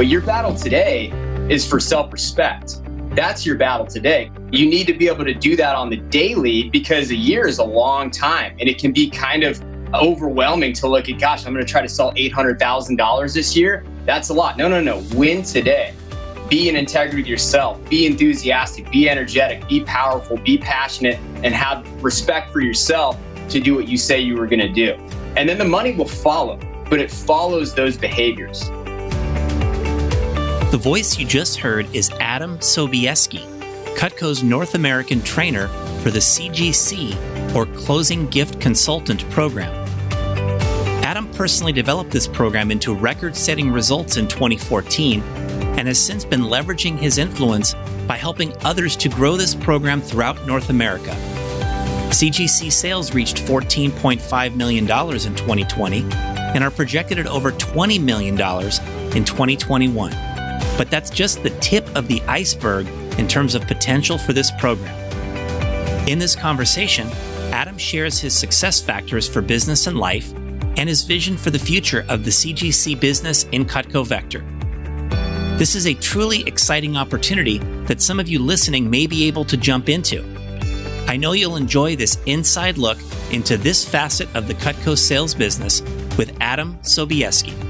But your battle today is for self respect. That's your battle today. You need to be able to do that on the daily because a year is a long time and it can be kind of overwhelming to look at, gosh, I'm going to try to sell $800,000 this year. That's a lot. No, no, no. Win today. Be in integrity with yourself. Be enthusiastic. Be energetic. Be powerful. Be passionate and have respect for yourself to do what you say you were going to do. And then the money will follow, but it follows those behaviors. The voice you just heard is Adam Sobieski, Cutco's North American trainer for the CGC or Closing Gift Consultant program. Adam personally developed this program into record setting results in 2014 and has since been leveraging his influence by helping others to grow this program throughout North America. CGC sales reached $14.5 million in 2020 and are projected at over $20 million in 2021. But that's just the tip of the iceberg in terms of potential for this program. In this conversation, Adam shares his success factors for business and life and his vision for the future of the CGC business in Cutco Vector. This is a truly exciting opportunity that some of you listening may be able to jump into. I know you'll enjoy this inside look into this facet of the Cutco sales business with Adam Sobieski.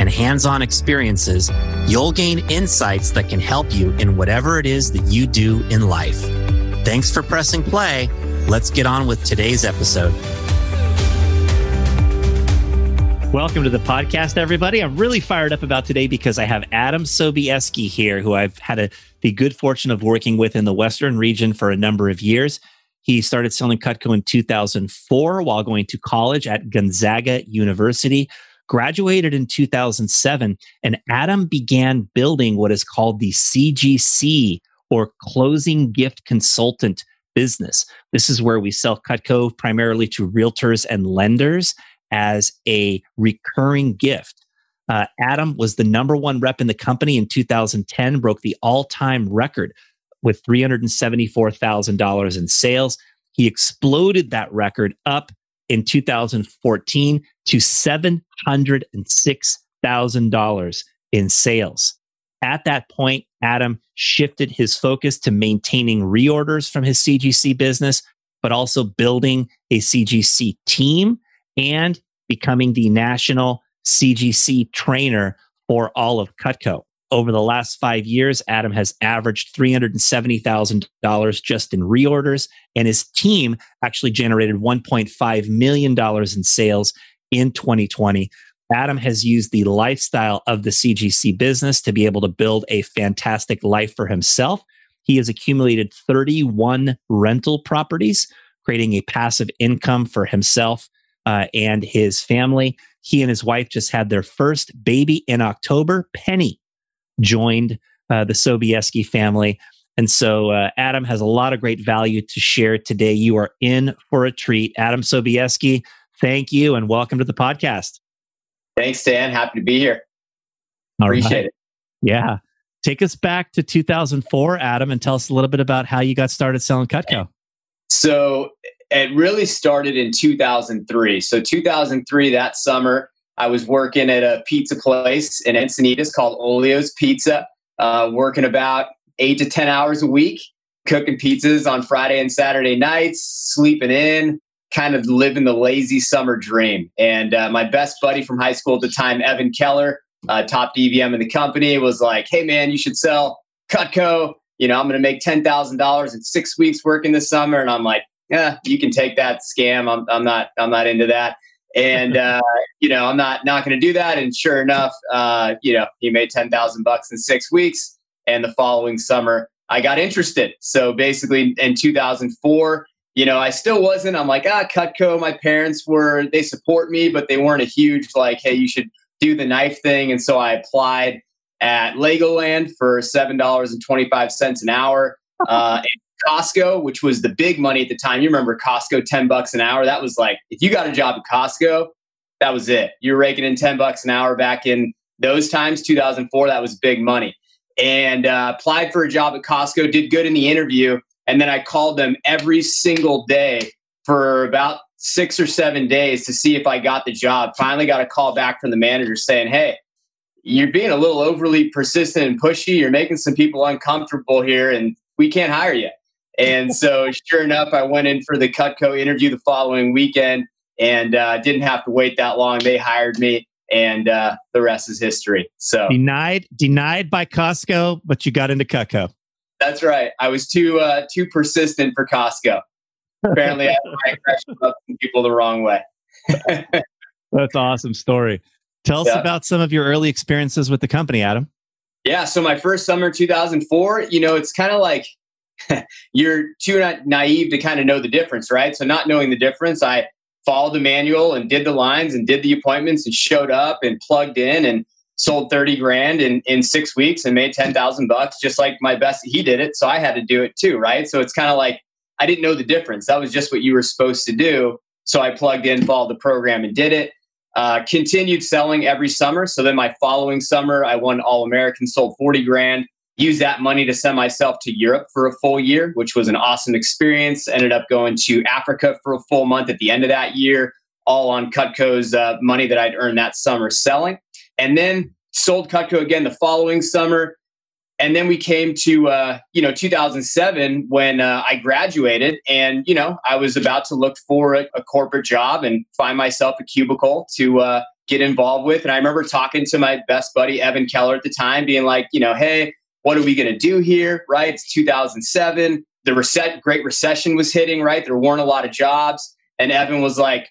and hands on experiences, you'll gain insights that can help you in whatever it is that you do in life. Thanks for pressing play. Let's get on with today's episode. Welcome to the podcast, everybody. I'm really fired up about today because I have Adam Sobieski here, who I've had a, the good fortune of working with in the Western region for a number of years. He started selling Cutco in 2004 while going to college at Gonzaga University, graduated in 2007, and Adam began building what is called the CGC or Closing Gift Consultant business. This is where we sell Cutco primarily to realtors and lenders as a recurring gift. Uh, Adam was the number one rep in the company in 2010, broke the all time record with $374,000 in sales. He exploded that record up in 2014 to $706,000 in sales. At that point, Adam shifted his focus to maintaining reorders from his CGC business, but also building a CGC team and becoming the national CGC trainer for all of Cutco. Over the last five years, Adam has averaged $370,000 just in reorders, and his team actually generated $1.5 million in sales in 2020. Adam has used the lifestyle of the CGC business to be able to build a fantastic life for himself. He has accumulated 31 rental properties, creating a passive income for himself uh, and his family. He and his wife just had their first baby in October. Penny joined uh, the Sobieski family. And so uh, Adam has a lot of great value to share today. You are in for a treat. Adam Sobieski, thank you and welcome to the podcast. Thanks, Dan. Happy to be here. Appreciate right. it. Yeah. Take us back to 2004, Adam, and tell us a little bit about how you got started selling Cutco. So it really started in 2003. So 2003, that summer, I was working at a pizza place in Encinitas called Olio's Pizza, uh, working about eight to 10 hours a week, cooking pizzas on Friday and Saturday nights, sleeping in, kind of living the lazy summer dream. And uh, my best buddy from high school at the time, Evan Keller, uh, top DVM in the company, was like, "Hey man, you should sell Cutco. You know, I'm going to make ten thousand dollars in six weeks working this summer." And I'm like, "Yeah, you can take that scam. I'm, I'm not I'm not into that." And uh, you know, I'm not not going to do that. And sure enough, uh, you know, he made ten thousand bucks in six weeks. And the following summer, I got interested. So basically, in 2004 you know, I still wasn't. I'm like, ah, Cutco. My parents were, they support me, but they weren't a huge, like, hey, you should do the knife thing. And so I applied at Legoland for $7.25 an hour. Uh, Costco, which was the big money at the time. You remember Costco, 10 bucks an hour. That was like, if you got a job at Costco, that was it. You were raking in 10 bucks an hour back in those times, 2004. That was big money. And uh, applied for a job at Costco, did good in the interview. And then I called them every single day for about six or seven days to see if I got the job. Finally got a call back from the manager saying, Hey, you're being a little overly persistent and pushy. You're making some people uncomfortable here and we can't hire you. And so, sure enough, I went in for the Cutco interview the following weekend and uh, didn't have to wait that long. They hired me, and uh, the rest is history. So denied, denied by Costco, but you got into Cutco. That's right. I was too uh, too persistent for Costco. Apparently, I, I up people the wrong way. That's awesome story. Tell us yeah. about some of your early experiences with the company, Adam. Yeah, so my first summer 2004, you know, it's kind of like you're too naive to kind of know the difference, right? So not knowing the difference, I followed the manual and did the lines and did the appointments and showed up and plugged in and sold 30 grand in, in six weeks and made 10,000 bucks, just like my best. He did it. So I had to do it too. Right. So it's kind of like, I didn't know the difference. That was just what you were supposed to do. So I plugged in, followed the program and did it. Uh, continued selling every summer. So then my following summer, I won All American, sold 40 grand, used that money to send myself to Europe for a full year, which was an awesome experience. Ended up going to Africa for a full month at the end of that year, all on Cutco's uh, money that I'd earned that summer selling and then sold Cutco again the following summer. And then we came to uh, you know 2007 when uh, I graduated, and you know I was about to look for a, a corporate job and find myself a cubicle to uh, get involved with. And I remember talking to my best buddy Evan Keller at the time, being like, you know, hey, what are we going to do here? Right? It's 2007. The reset, Great Recession was hitting. Right? There weren't a lot of jobs, and Evan was like,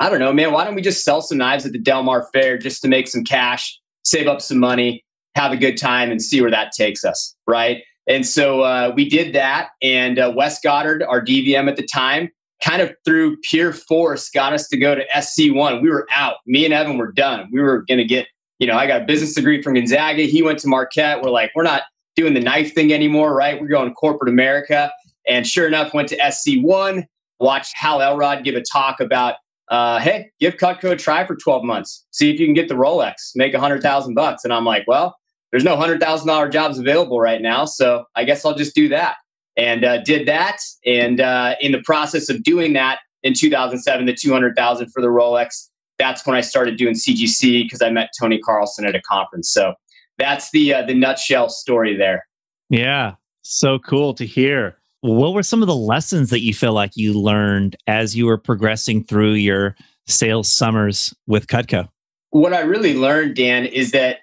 I don't know, man. Why don't we just sell some knives at the Del Mar Fair just to make some cash, save up some money, have a good time, and see where that takes us, right? And so uh, we did that. And uh, Wes Goddard, our DVM at the time, kind of through pure force got us to go to SC1. We were out. Me and Evan were done. We were going to get, you know, I got a business degree from Gonzaga. He went to Marquette. We're like, we're not doing the knife thing anymore, right? We're going corporate America. And sure enough, went to SC1, watched Hal Elrod give a talk about uh, hey, give Cutco a try for 12 months. See if you can get the Rolex, make a hundred thousand bucks. And I'm like, well, there's no hundred thousand dollar jobs available right now, so I guess I'll just do that. And uh, did that. And uh, in the process of doing that in 2007, the 200,000 for the Rolex, that's when I started doing CGC because I met Tony Carlson at a conference. So that's the uh, the nutshell story there. Yeah, so cool to hear. What were some of the lessons that you feel like you learned as you were progressing through your sales summers with Cutco? What I really learned, Dan, is that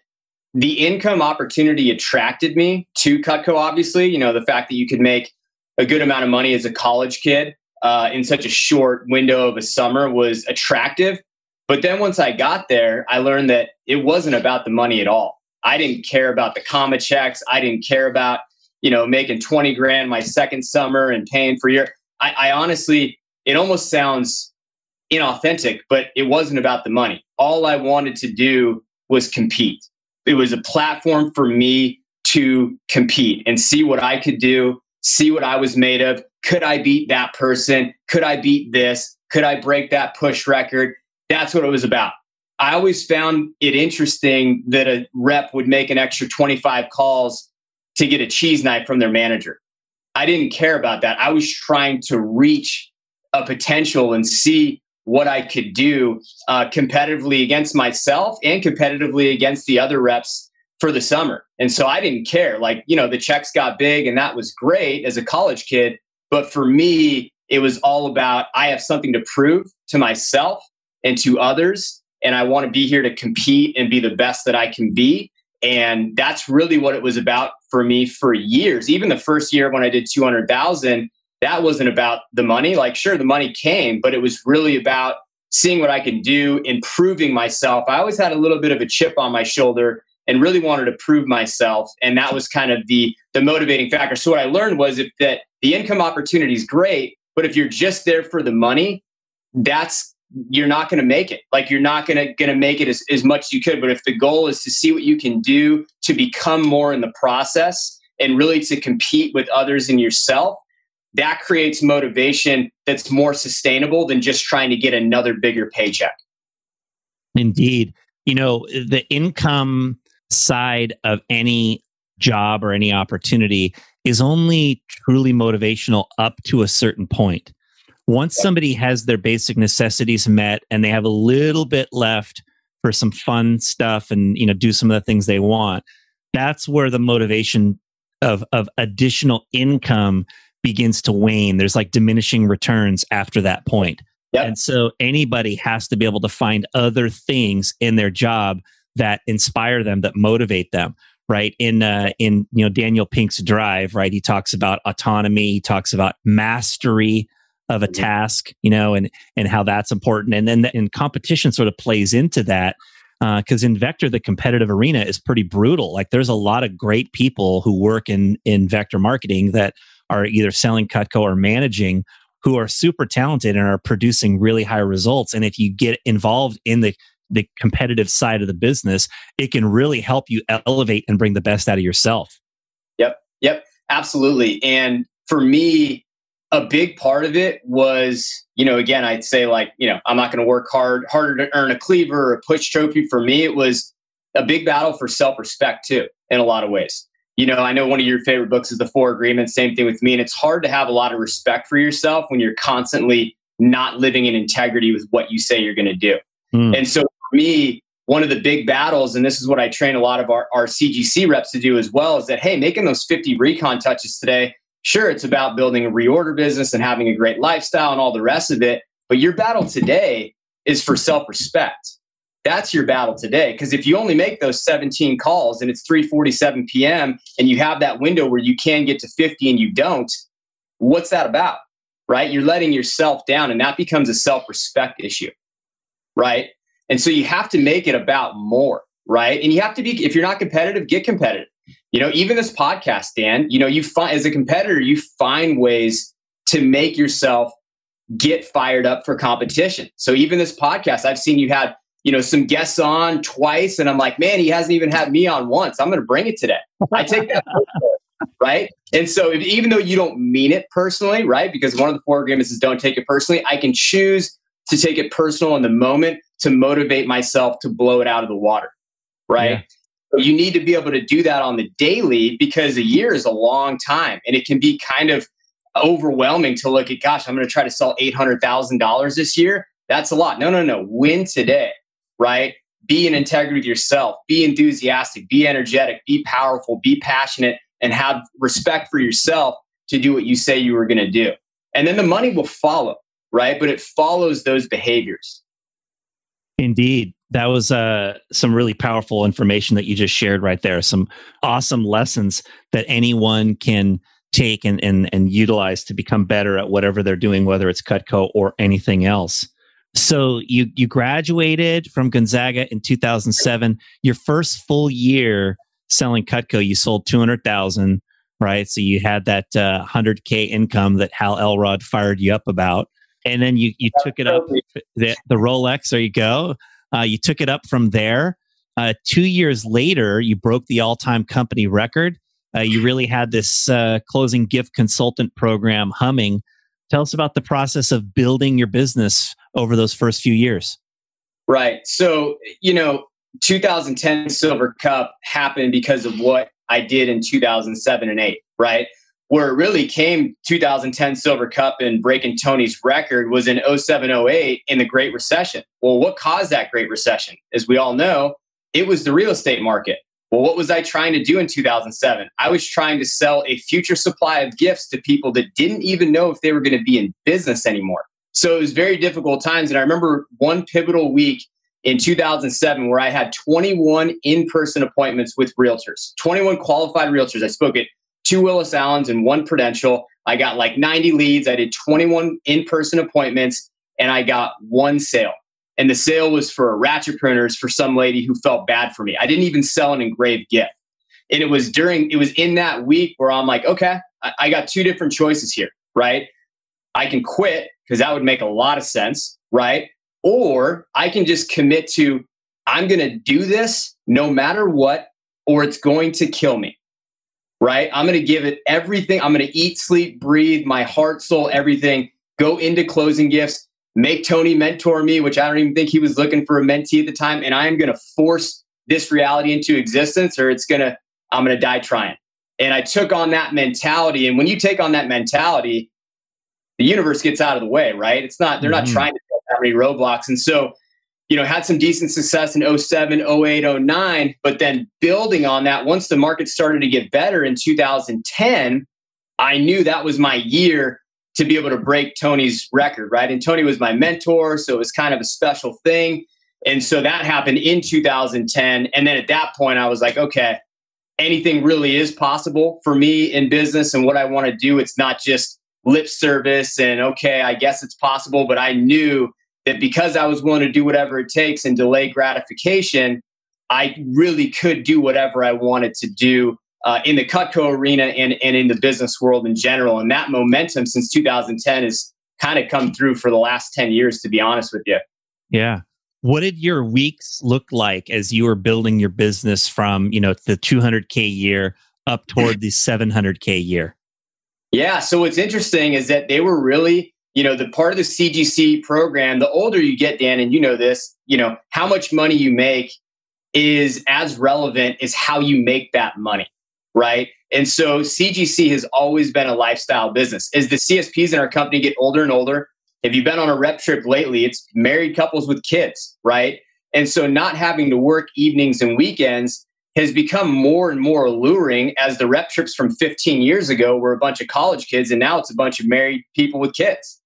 the income opportunity attracted me to Cutco, obviously. You know, the fact that you could make a good amount of money as a college kid uh, in such a short window of a summer was attractive. But then once I got there, I learned that it wasn't about the money at all. I didn't care about the comma checks. I didn't care about you know, making 20 grand my second summer and paying for your. I, I honestly, it almost sounds inauthentic, but it wasn't about the money. All I wanted to do was compete. It was a platform for me to compete and see what I could do, see what I was made of. Could I beat that person? Could I beat this? Could I break that push record? That's what it was about. I always found it interesting that a rep would make an extra 25 calls to get a cheese knife from their manager. I didn't care about that. I was trying to reach a potential and see what I could do uh, competitively against myself and competitively against the other reps for the summer. And so I didn't care. Like, you know, the checks got big and that was great as a college kid. But for me, it was all about I have something to prove to myself and to others. and I want to be here to compete and be the best that I can be. And that's really what it was about for me for years. Even the first year when I did 200,000, that wasn't about the money. Like, sure, the money came, but it was really about seeing what I can do, improving myself. I always had a little bit of a chip on my shoulder and really wanted to prove myself. And that was kind of the, the motivating factor. So what I learned was if that the income opportunity is great, but if you're just there for the money, that's you're not going to make it. Like you're not going to going to make it as, as much as you could. But if the goal is to see what you can do to become more in the process and really to compete with others and yourself, that creates motivation that's more sustainable than just trying to get another bigger paycheck. Indeed. You know, the income side of any job or any opportunity is only truly motivational up to a certain point once somebody has their basic necessities met and they have a little bit left for some fun stuff and you know do some of the things they want that's where the motivation of of additional income begins to wane. There's like diminishing returns after that point. Yep. and so anybody has to be able to find other things in their job that inspire them that motivate them right? In uh, in you know Daniel Pink's drive right? He talks about autonomy. He talks about mastery of a mm-hmm. task, you know, and and how that's important. And then the, and competition sort of plays into that because uh, in vector the competitive arena is pretty brutal. Like there's a lot of great people who work in in vector marketing that are either selling Cutco or managing who are super talented and are producing really high results. And if you get involved in the the competitive side of the business, it can really help you elevate and bring the best out of yourself. Yep. Yep. Absolutely. And for me, a big part of it was, you know, again, I'd say like, you know, I'm not going to work hard, harder to earn a cleaver or a push trophy. For me, it was a big battle for self respect too, in a lot of ways. You know, I know one of your favorite books is The Four Agreements, same thing with me. And it's hard to have a lot of respect for yourself when you're constantly not living in integrity with what you say you're going to do. Mm. And so for me, one of the big battles, and this is what I train a lot of our, our CGC reps to do as well, is that, hey, making those 50 recon touches today Sure, it's about building a reorder business and having a great lifestyle and all the rest of it. But your battle today is for self respect. That's your battle today. Because if you only make those 17 calls and it's 3:47 p.m. and you have that window where you can get to 50 and you don't, what's that about? Right? You're letting yourself down, and that becomes a self-respect issue. Right. And so you have to make it about more. Right. And you have to be, if you're not competitive, get competitive you know even this podcast dan you know you find as a competitor you find ways to make yourself get fired up for competition. So even this podcast i've seen you had you know some guests on twice and i'm like man he hasn't even had me on once. I'm going to bring it today. I take that right? And so if, even though you don't mean it personally right because one of the four agreements is don't take it personally i can choose to take it personal in the moment to motivate myself to blow it out of the water right you need to be able to do that on the daily because a year is a long time and it can be kind of overwhelming to look at, gosh, I'm going to try to sell $800,000 this year. That's a lot. No, no, no. Win today, right? Be in integrity with yourself, be enthusiastic, be energetic, be powerful, be passionate, and have respect for yourself to do what you say you were going to do. And then the money will follow, right? But it follows those behaviors. Indeed that was uh, some really powerful information that you just shared right there. Some awesome lessons that anyone can take and, and, and utilize to become better at whatever they're doing, whether it's Cutco or anything else. So you you graduated from Gonzaga in 2007. Your first full year selling Cutco, you sold 200,000, right? So you had that uh, 100k income that Hal Elrod fired you up about, and then you you took it up the, the Rolex. There you go. Uh, you took it up from there. Uh, two years later, you broke the all time company record. Uh, you really had this uh, closing gift consultant program humming. Tell us about the process of building your business over those first few years. Right. So, you know, 2010 Silver Cup happened because of what I did in 2007 and 8, right? Where it really came 2010 Silver Cup and breaking Tony's record was in 07 08 in the Great Recession. Well, what caused that Great Recession? As we all know, it was the real estate market. Well, what was I trying to do in 2007? I was trying to sell a future supply of gifts to people that didn't even know if they were going to be in business anymore. So it was very difficult times. And I remember one pivotal week in 2007 where I had 21 in person appointments with realtors, 21 qualified realtors. I spoke at two Willis Allens and one Prudential. I got like 90 leads. I did 21 in person appointments and I got one sale. And the sale was for ratchet printers for some lady who felt bad for me. I didn't even sell an engraved gift. And it was during, it was in that week where I'm like, okay, I, I got two different choices here, right? I can quit because that would make a lot of sense, right? Or I can just commit to, I'm going to do this no matter what, or it's going to kill me, right? I'm going to give it everything. I'm going to eat, sleep, breathe, my heart, soul, everything, go into closing gifts, make Tony mentor me, which I don't even think he was looking for a mentee at the time. And I am going to force this reality into existence, or it's going to, I'm going to die trying. And I took on that mentality. And when you take on that mentality, the universe gets out of the way, right? It's not, they're mm-hmm. not trying to build that many roadblocks. And so, you know, had some decent success in 07, 08, 09, but then building on that, once the market started to get better in 2010, I knew that was my year to be able to break Tony's record, right? And Tony was my mentor, so it was kind of a special thing. And so that happened in 2010. And then at that point, I was like, okay, anything really is possible for me in business and what I want to do. It's not just lip service and okay, I guess it's possible, but I knew that because I was willing to do whatever it takes and delay gratification, I really could do whatever I wanted to do uh, in the Cutco arena and, and in the business world in general. And that momentum since 2010 has kind of come through for the last 10 years, to be honest with you. Yeah. What did your weeks look like as you were building your business from, you know, the 200K year up toward the 700K year? Yeah. So what's interesting is that they were really, you know, the part of the CGC program, the older you get, Dan, and you know this, you know, how much money you make is as relevant as how you make that money. Right. And so CGC has always been a lifestyle business. As the CSPs in our company get older and older, if you've been on a rep trip lately, it's married couples with kids, right? And so not having to work evenings and weekends has become more and more alluring as the rep trips from 15 years ago were a bunch of college kids and now it's a bunch of married people with kids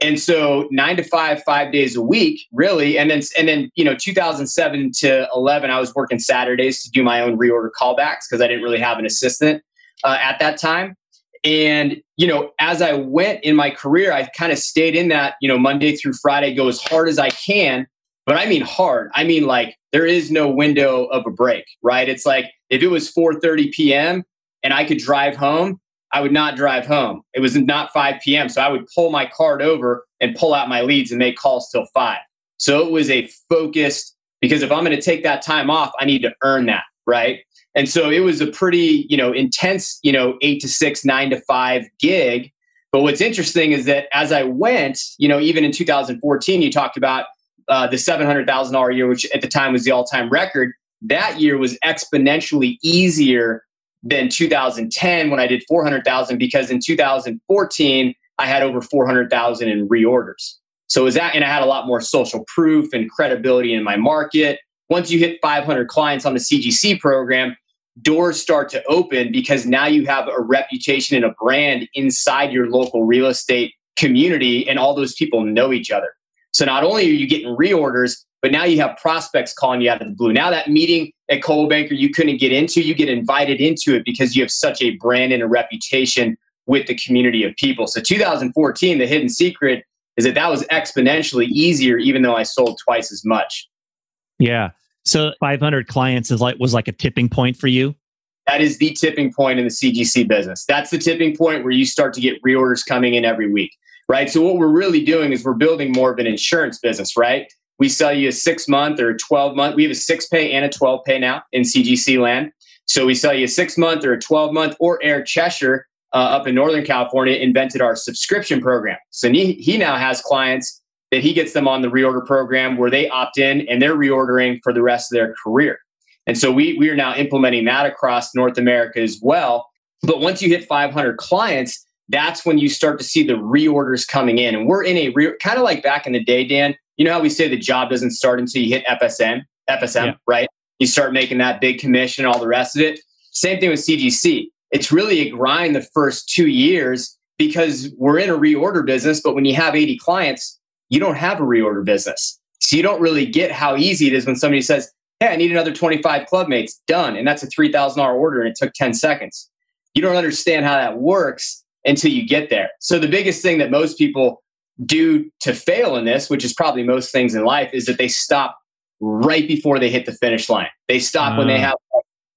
and so nine to five five days a week really and then and then you know 2007 to 11 i was working saturdays to do my own reorder callbacks because i didn't really have an assistant uh, at that time and you know as i went in my career i kind of stayed in that you know monday through friday go as hard as i can but I mean hard. I mean like there is no window of a break, right? It's like if it was 4:30 p.m. and I could drive home, I would not drive home. It was not 5 p.m. So I would pull my card over and pull out my leads and make calls till 5. So it was a focused because if I'm going to take that time off, I need to earn that, right? And so it was a pretty, you know, intense, you know, 8 to 6, 9 to 5 gig. But what's interesting is that as I went, you know, even in 2014 you talked about uh, the $700,000 year, which at the time was the all time record, that year was exponentially easier than 2010 when I did 400,000 because in 2014, I had over 400,000 in reorders. So was that, and I had a lot more social proof and credibility in my market. Once you hit 500 clients on the CGC program, doors start to open because now you have a reputation and a brand inside your local real estate community, and all those people know each other. So not only are you getting reorders, but now you have prospects calling you out of the blue. Now that meeting at Coldwell Banker you couldn't get into, you get invited into it because you have such a brand and a reputation with the community of people. So 2014, the hidden secret is that that was exponentially easier, even though I sold twice as much. Yeah. So 500 clients is like was like a tipping point for you. That is the tipping point in the CGC business. That's the tipping point where you start to get reorders coming in every week right? So what we're really doing is we're building more of an insurance business, right? We sell you a six month or 12 month. We have a six pay and a 12 pay now in CGC land. So we sell you a six month or a 12 month or Eric Cheshire uh, up in Northern California invented our subscription program. So he, he now has clients that he gets them on the reorder program where they opt in and they're reordering for the rest of their career. And so we, we are now implementing that across North America as well. But once you hit 500 clients, that's when you start to see the reorders coming in. And we're in a re- kind of like back in the day, Dan. You know how we say the job doesn't start until you hit FSM, FSM, yeah. right? You start making that big commission, all the rest of it. Same thing with CGC. It's really a grind the first two years because we're in a reorder business. But when you have 80 clients, you don't have a reorder business. So you don't really get how easy it is when somebody says, Hey, I need another 25 clubmates, done. And that's a $3,000 order and it took 10 seconds. You don't understand how that works until you get there. So the biggest thing that most people do to fail in this, which is probably most things in life, is that they stop right before they hit the finish line. They stop uh. when they ah. have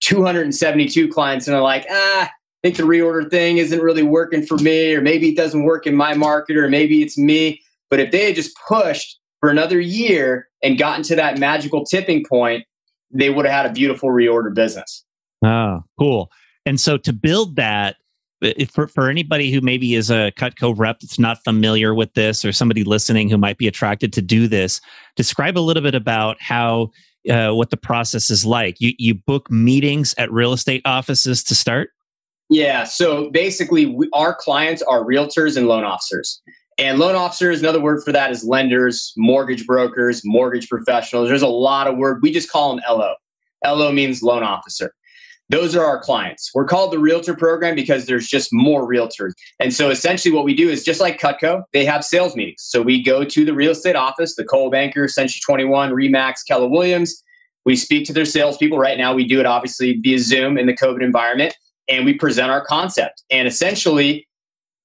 272 clients and they're like, ah, I think the reorder thing isn't really working for me, or maybe it doesn't work in my market, or maybe it's me. But if they had just pushed for another year and gotten to that magical tipping point, they would have had a beautiful reorder business. Oh, cool. And so to build that, for, for anybody who maybe is a Cutco rep that's not familiar with this, or somebody listening who might be attracted to do this, describe a little bit about how uh, what the process is like. You you book meetings at real estate offices to start. Yeah. So basically, we, our clients are realtors and loan officers. And loan officers, another word for that is lenders, mortgage brokers, mortgage professionals. There's a lot of word. We just call them LO. LO means loan officer. Those are our clients. We're called the realtor program because there's just more realtors. And so essentially what we do is just like Cutco, they have sales meetings. So we go to the real estate office, the Coldwell Banker, Century 21, Remax, Keller Williams. We speak to their salespeople. Right now, we do it obviously via Zoom in the COVID environment, and we present our concept. And essentially,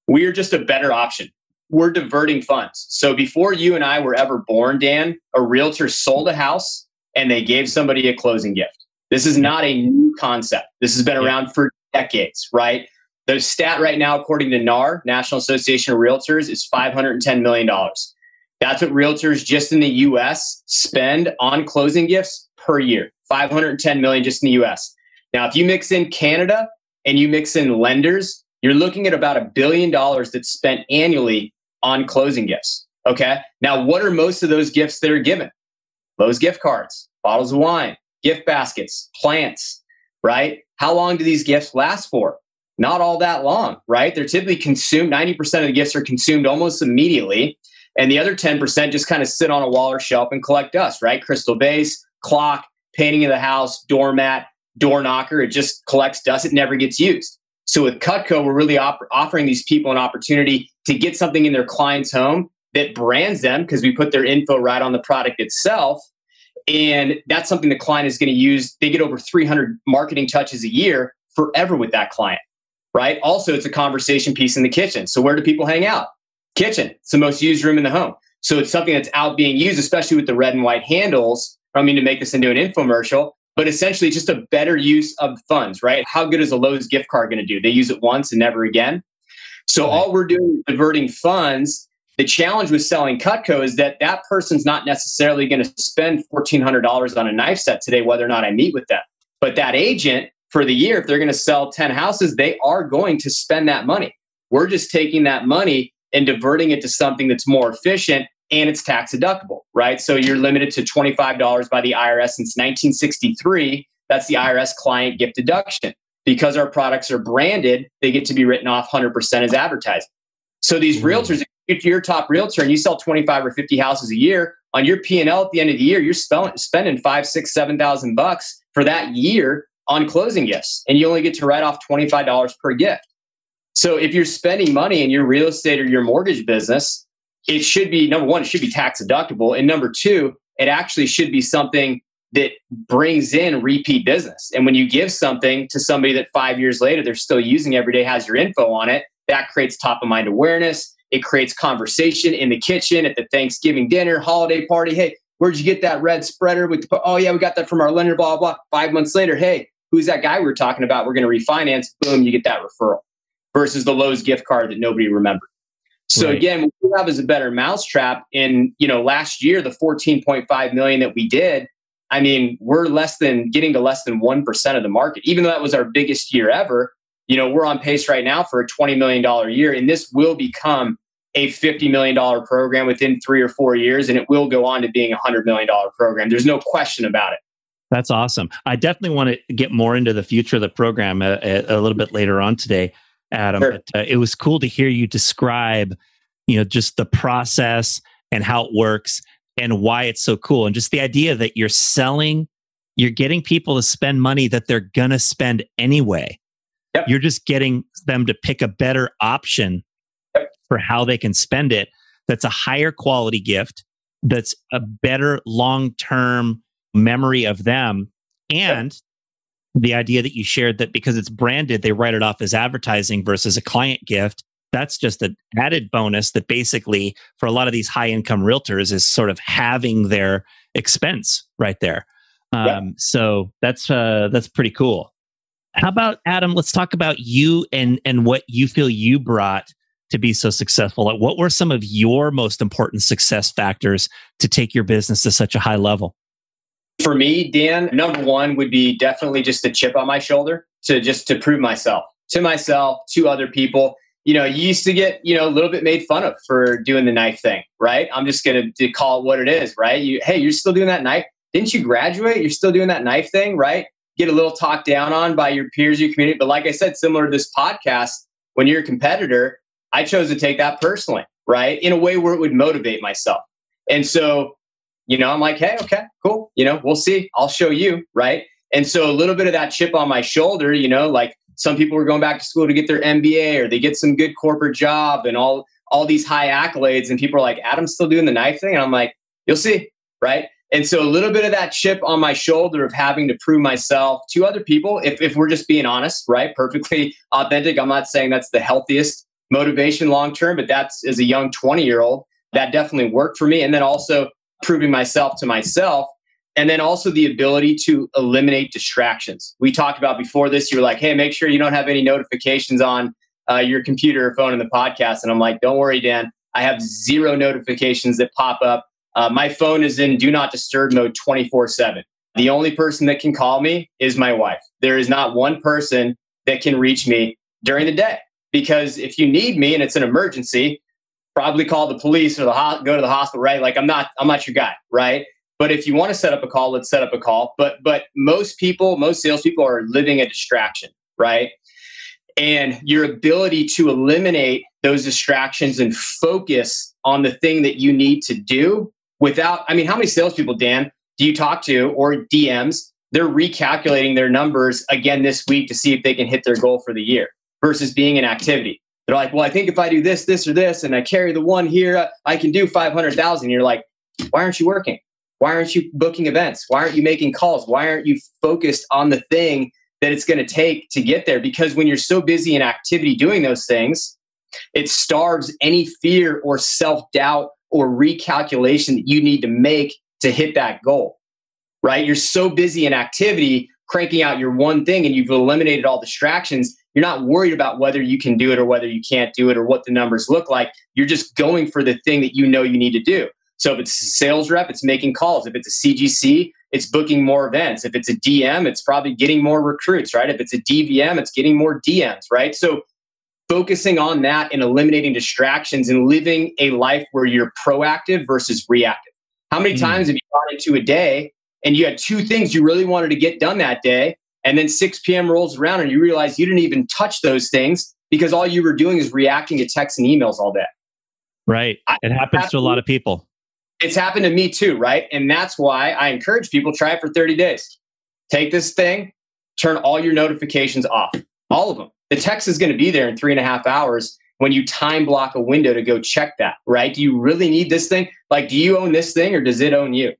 we are just a better option. We're diverting funds. So before you and I were ever born, Dan, a realtor sold a house and they gave somebody a closing gift. This is not a new concept. This has been around for decades, right? The stat right now, according to NAR, National Association of Realtors, is $510 million. That's what realtors just in the US spend on closing gifts per year. 510 million just in the US. Now, if you mix in Canada and you mix in lenders, you're looking at about a billion dollars that's spent annually on closing gifts. Okay. Now, what are most of those gifts that are given? Lowe's gift cards, bottles of wine, gift baskets, plants, right? How long do these gifts last for? Not all that long, right? They're typically consumed, 90% of the gifts are consumed almost immediately. And the other 10% just kind of sit on a wall or shelf and collect dust, right? Crystal vase, clock, painting of the house, doormat, door knocker. It just collects dust. It never gets used. So with Cutco, we're really op- offering these people an opportunity to get something in their client's home that brands them because we put their info right on the product itself and that's something the client is going to use. They get over 300 marketing touches a year forever with that client, right? Also, it's a conversation piece in the kitchen. So, where do people hang out? Kitchen. It's the most used room in the home. So, it's something that's out being used, especially with the red and white handles. I mean, to make this into an infomercial, but essentially just a better use of funds, right? How good is a Lowe's gift card going to do? They use it once and never again. So, all we're doing is diverting funds the challenge with selling Cutco is that that person's not necessarily going to spend $1,400 on a knife set today, whether or not I meet with them. But that agent for the year, if they're going to sell 10 houses, they are going to spend that money. We're just taking that money and diverting it to something that's more efficient and it's tax deductible, right? So you're limited to $25 by the IRS since 1963. That's the IRS client gift deduction. Because our products are branded, they get to be written off 100% as advertising. So these mm-hmm. realtors, if you're a top realtor and you sell 25 or 50 houses a year on your P&L at the end of the year, you're spending five, six, seven thousand bucks for that year on closing gifts, and you only get to write off $25 per gift. So if you're spending money in your real estate or your mortgage business, it should be number one, it should be tax deductible. And number two, it actually should be something that brings in repeat business. And when you give something to somebody that five years later they're still using every day, has your info on it, that creates top of mind awareness. It creates conversation in the kitchen at the Thanksgiving dinner, holiday party. Hey, where'd you get that red spreader with the, oh yeah, we got that from our lender, blah, blah, blah. Five months later, hey, who's that guy we were talking about? We're going to refinance. Boom, you get that referral versus the Lowe's gift card that nobody remembered. So right. again, what we have is a better mousetrap. In you know, last year, the 14.5 million that we did, I mean, we're less than getting to less than one percent of the market. Even though that was our biggest year ever, you know, we're on pace right now for a $20 million year, and this will become a $50 million program within three or four years, and it will go on to being a $100 million program. There's no question about it. That's awesome. I definitely want to get more into the future of the program a, a, a little bit later on today, Adam. Sure. But uh, it was cool to hear you describe, you know, just the process and how it works and why it's so cool, and just the idea that you're selling, you're getting people to spend money that they're gonna spend anyway. Yep. You're just getting them to pick a better option yep. for how they can spend it. That's a higher quality gift. that's a better long term memory of them. And the idea that you shared that because it's branded, they write it off as advertising versus a client gift. That's just an added bonus that basically, for a lot of these high income realtors, is sort of having their expense right there. Um, So that's uh, that's pretty cool. How about Adam? Let's talk about you and and what you feel you brought to be so successful. Like, what were some of your most important success factors to take your business to such a high level? For me, Dan, number one would be definitely just a chip on my shoulder to just to prove myself to myself, to other people. You know, you used to get, you know, a little bit made fun of for doing the knife thing, right? I'm just going to call it what it is, right? You, hey, you're still doing that knife. Didn't you graduate? You're still doing that knife thing, right? Get a little talked down on by your peers, your community. But like I said, similar to this podcast, when you're a competitor, I chose to take that personally, right? In a way where it would motivate myself. And so you know, I'm like, hey, okay, cool. You know, we'll see. I'll show you, right? And so a little bit of that chip on my shoulder, you know, like some people were going back to school to get their MBA or they get some good corporate job and all all these high accolades, and people are like, Adam's still doing the knife thing, and I'm like, you'll see, right? And so a little bit of that chip on my shoulder of having to prove myself to other people, if, if we're just being honest, right? Perfectly authentic. I'm not saying that's the healthiest motivation long term, but that's as a young 20 year old, that definitely worked for me. And then also proving myself to myself. And then also the ability to eliminate distractions. We talked about before this, you were like, hey, make sure you don't have any notifications on uh, your computer or phone in the podcast. And I'm like, don't worry, Dan. I have zero notifications that pop up. Uh, my phone is in do not disturb mode 24 7. The only person that can call me is my wife. There is not one person that can reach me during the day because if you need me and it's an emergency, probably call the police or the ho- go to the hospital, right? Like I'm not I'm not your guy, right? But if you want to set up a call, let's set up a call. But but most people, most salespeople are living a distraction, right? And your ability to eliminate those distractions and focus on the thing that you need to do without, I mean, how many salespeople, Dan, do you talk to or DMs? They're recalculating their numbers again this week to see if they can hit their goal for the year versus being in activity. They're like, well, I think if I do this, this, or this, and I carry the one here, I can do 500,000. You're like, why aren't you working? Why aren't you booking events? Why aren't you making calls? Why aren't you focused on the thing that it's going to take to get there? Because when you're so busy in activity doing those things, it starves any fear or self doubt or recalculation that you need to make to hit that goal, right? You're so busy in activity, cranking out your one thing, and you've eliminated all distractions you're not worried about whether you can do it or whether you can't do it or what the numbers look like. You're just going for the thing that you know you need to do. So if it's a sales rep, it's making calls. If it's a CGC, it's booking more events. If it's a DM, it's probably getting more recruits, right? If it's a DVM, it's getting more DMs, right? So focusing on that and eliminating distractions and living a life where you're proactive versus reactive. How many mm. times have you gone into a day and you had two things you really wanted to get done that day and then 6 p.m. rolls around and you realize you didn't even touch those things because all you were doing is reacting to texts and emails all day. Right. It happens to a lot of people. It's happened to me too, right? And that's why I encourage people try it for 30 days. Take this thing, turn all your notifications off, all of them. The text is going to be there in three and a half hours when you time block a window to go check that, right? Do you really need this thing? Like, do you own this thing or does it own you?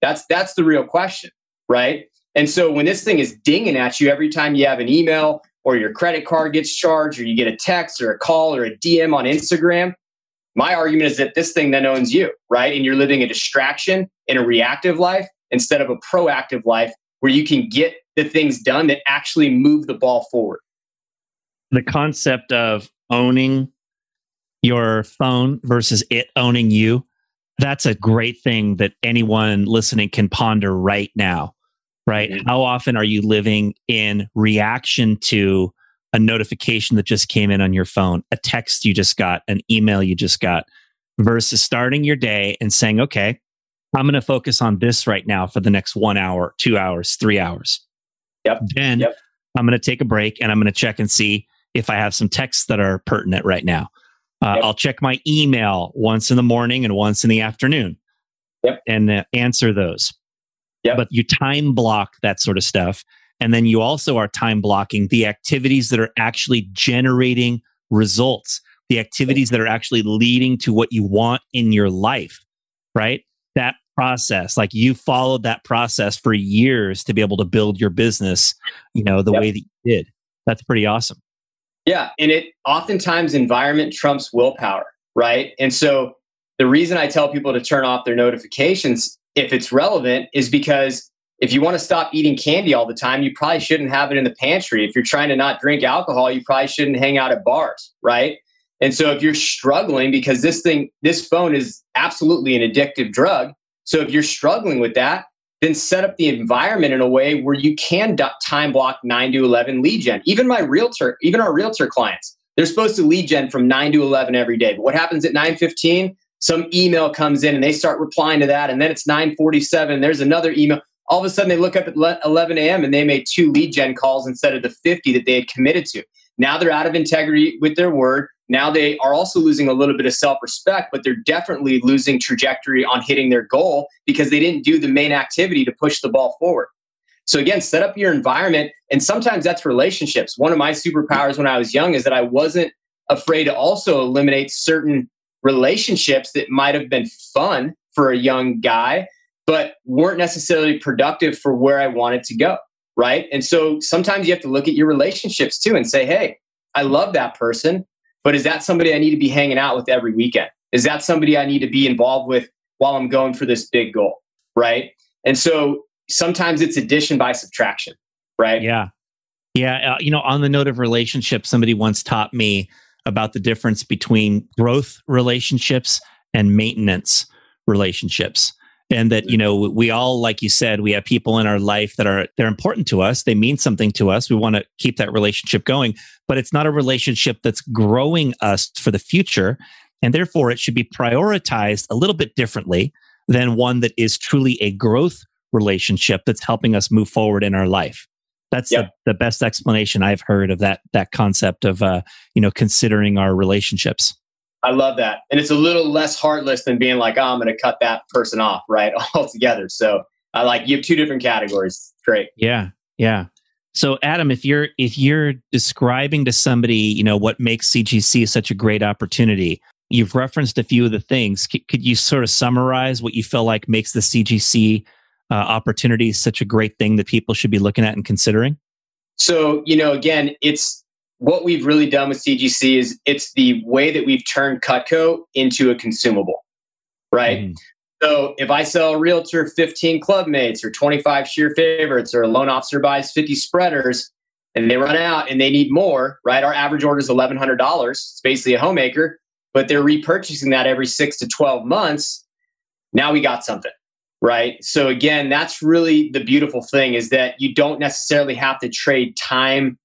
That's that's the real question, right? And so when this thing is dinging at you every time you have an email or your credit card gets charged or you get a text or a call or a DM on Instagram, my argument is that this thing then owns you, right? And you're living a distraction in a reactive life instead of a proactive life where you can get the things done that actually move the ball forward. The concept of owning your phone versus it owning you, that's a great thing that anyone listening can ponder right now right? Mm-hmm. How often are you living in reaction to a notification that just came in on your phone, a text you just got, an email you just got, versus starting your day and saying, okay, I'm going to focus on this right now for the next one hour, two hours, three hours. Yep. Then yep. I'm going to take a break and I'm going to check and see if I have some texts that are pertinent right now. Uh, yep. I'll check my email once in the morning and once in the afternoon yep. and uh, answer those. Yep. But you time block that sort of stuff. And then you also are time blocking the activities that are actually generating results, the activities that are actually leading to what you want in your life, right? that process like you followed that process for years to be able to build your business you know the yep. way that you did that's pretty awesome yeah and it oftentimes environment trumps willpower right? And so the reason i tell people to turn off their notifications if it's relevant is because if you want to stop eating candy all the time you probably shouldn't have it in the pantry. If you're trying to not drink alcohol you probably shouldn't hang out at bars right? And so if you're struggling because this thing this phone is absolutely an addictive drug so if you're struggling with that, then set up the environment in a way where you can time block 9 to 11 lead gen. Even my realtor, even our realtor clients, they're supposed to lead gen from 9 to 11 every day. But what happens at 9:15? Some email comes in and they start replying to that and then it's 9:47 there's another email. All of a sudden they look up at 11 a.m. and they made two lead gen calls instead of the 50 that they had committed to. Now they're out of integrity with their word. Now they are also losing a little bit of self respect, but they're definitely losing trajectory on hitting their goal because they didn't do the main activity to push the ball forward. So, again, set up your environment. And sometimes that's relationships. One of my superpowers when I was young is that I wasn't afraid to also eliminate certain relationships that might have been fun for a young guy, but weren't necessarily productive for where I wanted to go. Right. And so sometimes you have to look at your relationships too and say, hey, I love that person but is that somebody I need to be hanging out with every weekend? Is that somebody I need to be involved with while I'm going for this big goal? Right. And so sometimes it's addition by subtraction. Right. Yeah. Yeah. Uh, you know, on the note of relationships, somebody once taught me about the difference between growth relationships and maintenance relationships and that you know we all like you said we have people in our life that are they're important to us. They mean something to us. We want to keep that relationship going but it's not a relationship that's growing us for the future and therefore it should be prioritized a little bit differently than one that is truly a growth relationship that's helping us move forward in our life. That's yep. the, the best explanation i've heard of that that concept of uh, you know considering our relationships I love that. And it's a little less heartless than being like, oh, I'm going to cut that person off, right? Altogether. So I like you have two different categories. Great. Yeah. Yeah. So Adam, if you're if you're describing to somebody, you know, what makes CGC such a great opportunity, you've referenced a few of the things. C- could you sort of summarize what you feel like makes the CGC uh, opportunity such a great thing that people should be looking at and considering? So, you know, again, it's what we've really done with CGC is it's the way that we've turned Cutco into a consumable, right? Mm. So if I sell a realtor 15 club mates or 25 sheer favorites or a loan officer buys 50 spreaders and they run out and they need more, right? Our average order is $1,100. It's basically a homemaker, but they're repurchasing that every six to 12 months. Now we got something, right? So again, that's really the beautiful thing is that you don't necessarily have to trade time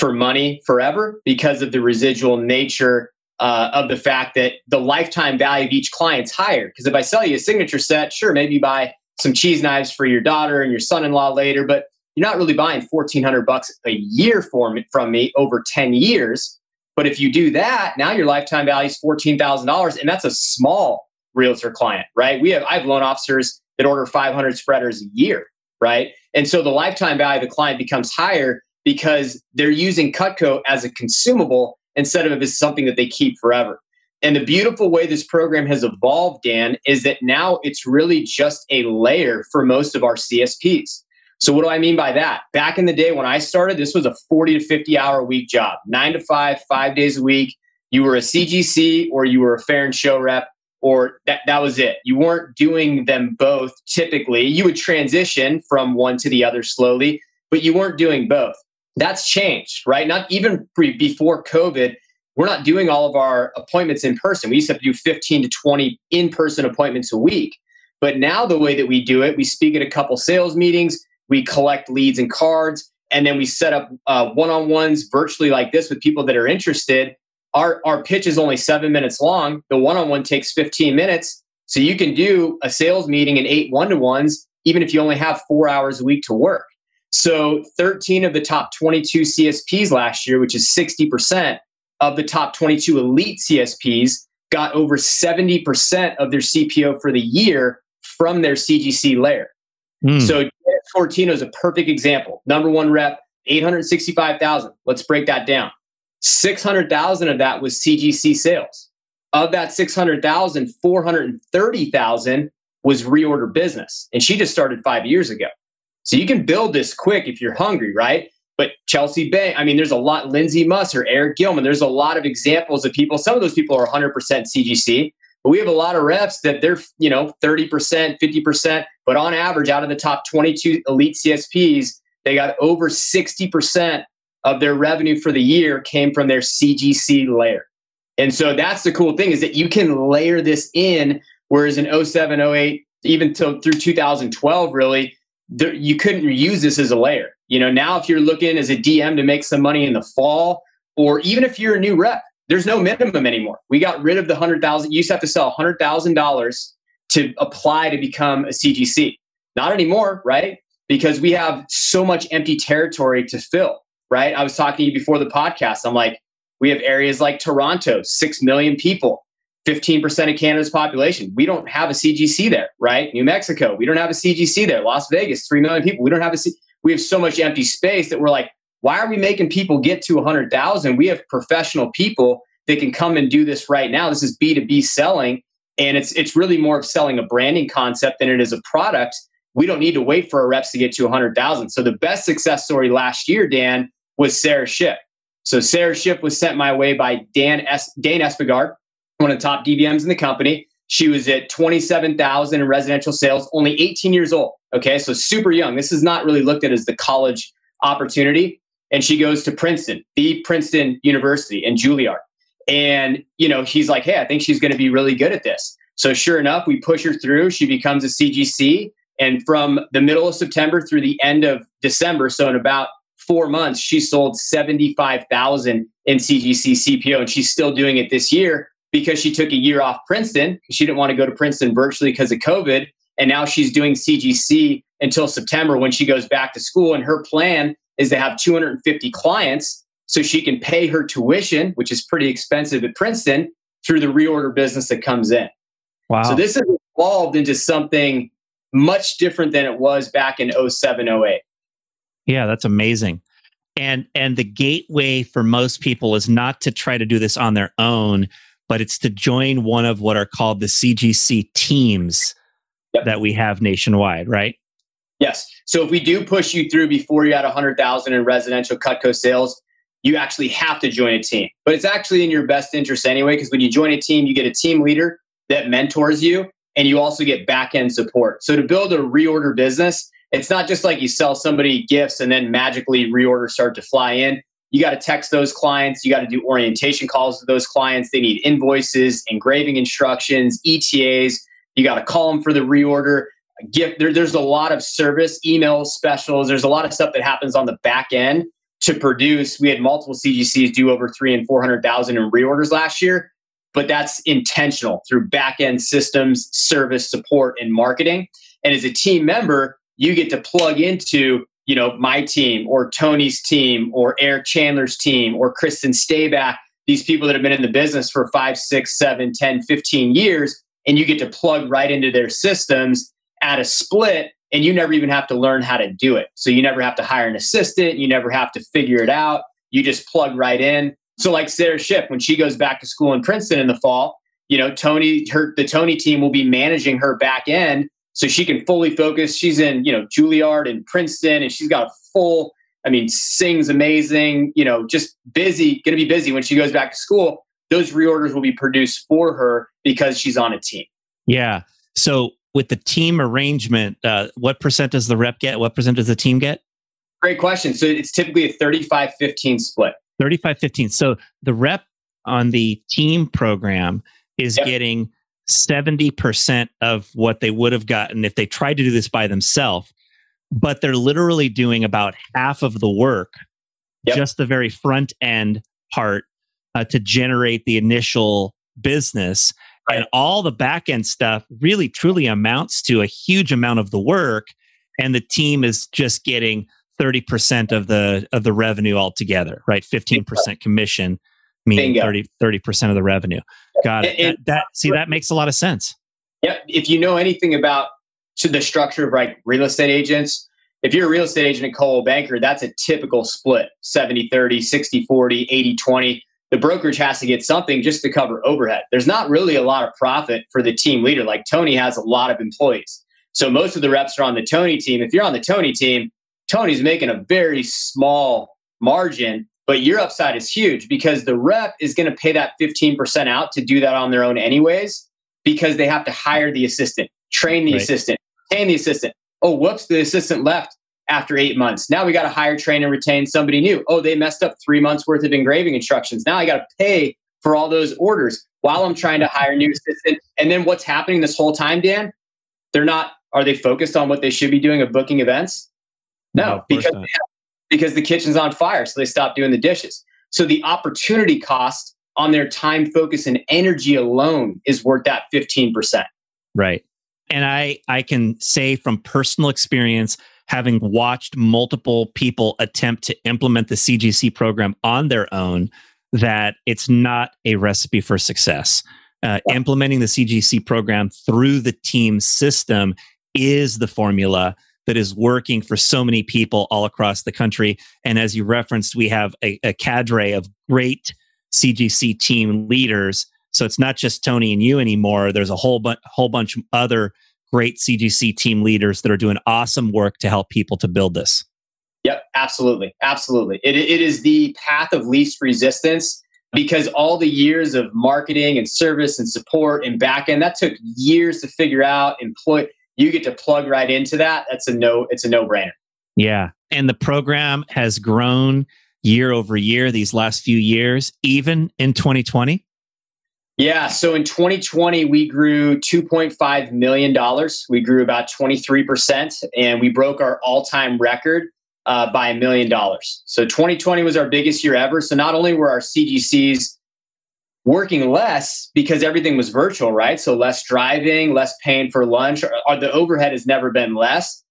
for money forever because of the residual nature uh, of the fact that the lifetime value of each client's higher. Because if I sell you a signature set, sure, maybe you buy some cheese knives for your daughter and your son-in-law later, but you're not really buying 1400 bucks a year me, from me over 10 years. But if you do that, now your lifetime value is $14,000 and that's a small realtor client, right? We have I have loan officers that order 500 spreaders a year, right? And so the lifetime value of the client becomes higher because they're using Cutco as a consumable instead of as something that they keep forever. And the beautiful way this program has evolved, Dan, is that now it's really just a layer for most of our CSPs. So, what do I mean by that? Back in the day when I started, this was a 40 to 50 hour a week job, nine to five, five days a week. You were a CGC or you were a fair and show rep, or that, that was it. You weren't doing them both typically. You would transition from one to the other slowly, but you weren't doing both. That's changed, right? Not even pre- before COVID, we're not doing all of our appointments in person. We used to have to do 15 to 20 in person appointments a week. But now, the way that we do it, we speak at a couple sales meetings, we collect leads and cards, and then we set up uh, one on ones virtually like this with people that are interested. Our, our pitch is only seven minutes long. The one on one takes 15 minutes. So you can do a sales meeting and eight one to ones, even if you only have four hours a week to work. So 13 of the top 22 CSPs last year, which is 60% of the top 22 elite CSPs, got over 70% of their CPO for the year from their CGC layer. Mm. So Fortino is a perfect example. Number one rep, 865,000. Let's break that down. 600,000 of that was CGC sales. Of that 600,000, 430,000 was reorder business. And she just started five years ago. So you can build this quick if you're hungry, right? But Chelsea Bay, I mean, there's a lot, Lindsay Musser, Eric Gilman, there's a lot of examples of people. Some of those people are 100% CGC, but we have a lot of reps that they're, you know, 30%, 50%, but on average, out of the top 22 elite CSPs, they got over 60% of their revenue for the year came from their CGC layer. And so that's the cool thing is that you can layer this in, whereas in 07, 08, even till through 2012, really, there, you couldn't use this as a layer. You know, now if you're looking as a DM to make some money in the fall, or even if you're a new rep, there's no minimum anymore. We got rid of the hundred thousand. You used to have to sell hundred thousand dollars to apply to become a CGC. Not anymore, right? Because we have so much empty territory to fill right? I was talking to you before the podcast. I'm like, we have areas like Toronto, 6 million people, 15% of Canada's population. We don't have a CGC there, right? New Mexico, we don't have a CGC there. Las Vegas, 3 million people. We don't have a C- we have so much empty space that we're like, why are we making people get to 100,000? We have professional people that can come and do this right now. This is B2B selling and it's it's really more of selling a branding concept than it is a product. We don't need to wait for our reps to get to 100,000. So the best success story last year, Dan, was Sarah Schiff. So Sarah Schiff was sent my way by Dan S- Dane Espegard, one of the top DVMs in the company. She was at 27,000 in residential sales, only 18 years old. Okay, so super young. This is not really looked at as the college opportunity. And she goes to Princeton, the Princeton University in Juilliard. And, you know, he's like, hey, I think she's going to be really good at this. So sure enough, we push her through. She becomes a CGC. And from the middle of September through the end of December, so in about four months, she sold 75,000 in CGC CPO, and she's still doing it this year because she took a year off Princeton. She didn't want to go to Princeton virtually because of COVID. And now she's doing CGC until September when she goes back to school. And her plan is to have 250 clients so she can pay her tuition, which is pretty expensive at Princeton, through the reorder business that comes in. Wow. So this has evolved into something much different than it was back in 07, 08. Yeah, that's amazing. And and the gateway for most people is not to try to do this on their own, but it's to join one of what are called the CGC teams yep. that we have nationwide, right? Yes. So if we do push you through before you're at 100,000 in residential Cutco sales, you actually have to join a team. But it's actually in your best interest anyway, because when you join a team, you get a team leader that mentors you and you also get back end support. So to build a reorder business, it's not just like you sell somebody gifts and then magically reorders start to fly in. You got to text those clients. You got to do orientation calls to those clients. They need invoices, engraving instructions, ETAs. You got to call them for the reorder. Gift. There, there's a lot of service, emails, specials. There's a lot of stuff that happens on the back end to produce. We had multiple CGCs do over three and four hundred thousand in reorders last year, but that's intentional through back end systems, service, support, and marketing. And as a team member, you get to plug into you know my team or Tony's team or Eric Chandler's team or Kristen Stayback, these people that have been in the business for five, six, seven, 10, 15 years, and you get to plug right into their systems at a split and you never even have to learn how to do it. So you never have to hire an assistant, you never have to figure it out. You just plug right in. So like Sarah Schiff, when she goes back to school in Princeton in the fall, you know, Tony, her the Tony team will be managing her back end so she can fully focus. She's in, you know, Juilliard and Princeton, and she's got a full, I mean, sings amazing, you know, just busy, going to be busy when she goes back to school. Those reorders will be produced for her because she's on a team. Yeah. So with the team arrangement, uh, what percent does the rep get? What percent does the team get? Great question. So it's typically a 35 15 split. 35 15. So the rep on the team program is yep. getting 70% of what they would have gotten if they tried to do this by themselves. But they're literally doing about half of the work, yep. just the very front end part uh, to generate the initial business. Right. And all the back end stuff really truly amounts to a huge amount of the work. And the team is just getting 30% of the of the revenue altogether, right? 15% commission meaning 30 percent of the revenue. Got it. And, that, that, see that makes a lot of sense. Yeah, if you know anything about the structure of like real estate agents, if you're a real estate agent at Coldwell Banker, that's a typical split 70 30, 60 40, 80 20. the brokerage has to get something just to cover overhead. There's not really a lot of profit for the team leader. Like Tony has a lot of employees. So most of the reps are on the Tony team. If you're on the Tony team, Tony's making a very small margin, but your upside is huge because the rep is going to pay that 15% out to do that on their own, anyways, because they have to hire the assistant, train the right. assistant, retain the assistant. Oh, whoops, the assistant left after eight months. Now we got to hire, train, and retain somebody new. Oh, they messed up three months worth of engraving instructions. Now I got to pay for all those orders while I'm trying to hire a new assistant. And then what's happening this whole time, Dan? They're not, are they focused on what they should be doing of booking events? No, no because, because the kitchen's on fire. So they stop doing the dishes. So the opportunity cost on their time, focus, and energy alone is worth that 15%. Right. And I, I can say from personal experience, having watched multiple people attempt to implement the CGC program on their own, that it's not a recipe for success. Uh, implementing the CGC program through the team system is the formula that is working for so many people all across the country. And as you referenced, we have a, a cadre of great CGC team leaders. So it's not just Tony and you anymore. There's a whole, bu- whole bunch of other great CGC team leaders that are doing awesome work to help people to build this. Yep, absolutely. Absolutely. It, it is the path of least resistance because all the years of marketing and service and support and back end, that took years to figure out. And employ you get to plug right into that. That's a no, it's a no-brainer. Yeah. And the program has grown year over year these last few years, even in 2020. Yeah. So in 2020, we grew $2.5 million. We grew about 23%, and we broke our all time record uh, by a million dollars. So 2020 was our biggest year ever. So not only were our CGCs working less because everything was virtual, right? So less driving, less paying for lunch, or, or the overhead has never been less,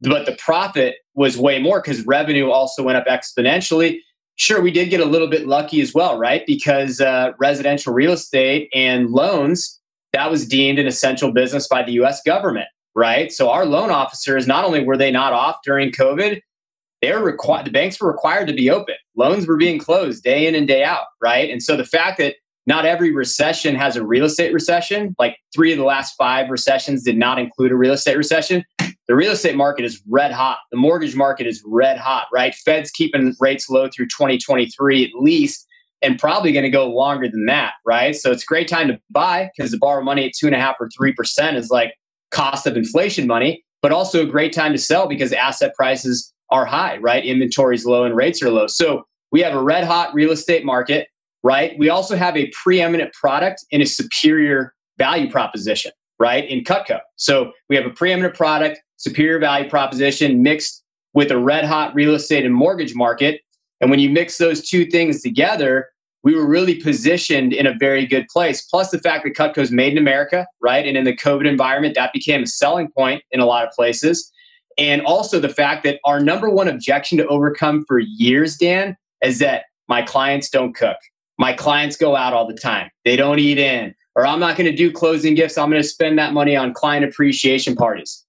but the profit was way more because revenue also went up exponentially sure, we did get a little bit lucky as well, right? Because uh, residential real estate and loans, that was deemed an essential business by the US government, right? So our loan officers, not only were they not off during COVID, they're required, the banks were required to be open. Loans were being closed day in and day out, right? And so the fact that not every recession has a real estate recession, like three of the last five recessions did not include a real estate recession the real estate market is red hot. The mortgage market is red hot, right? Fed's keeping rates low through 2023 at least, and probably going to go longer than that, right? So it's a great time to buy because to borrow money at two and a half or three percent is like cost of inflation money, but also a great time to sell because asset prices are high, right? Inventory's low and rates are low. So we have a red hot real estate market, right? We also have a preeminent product and a superior value proposition, right? In Cutco. So we have a preeminent product superior value proposition mixed with a red hot real estate and mortgage market. And when you mix those two things together, we were really positioned in a very good place. Plus the fact that Cutco is made in America, right? And in the COVID environment, that became a selling point in a lot of places. And also the fact that our number one objection to overcome for years, Dan, is that my clients don't cook. My clients go out all the time. They don't eat in. Or I'm not going to do closing gifts. I'm going to spend that money on client appreciation parties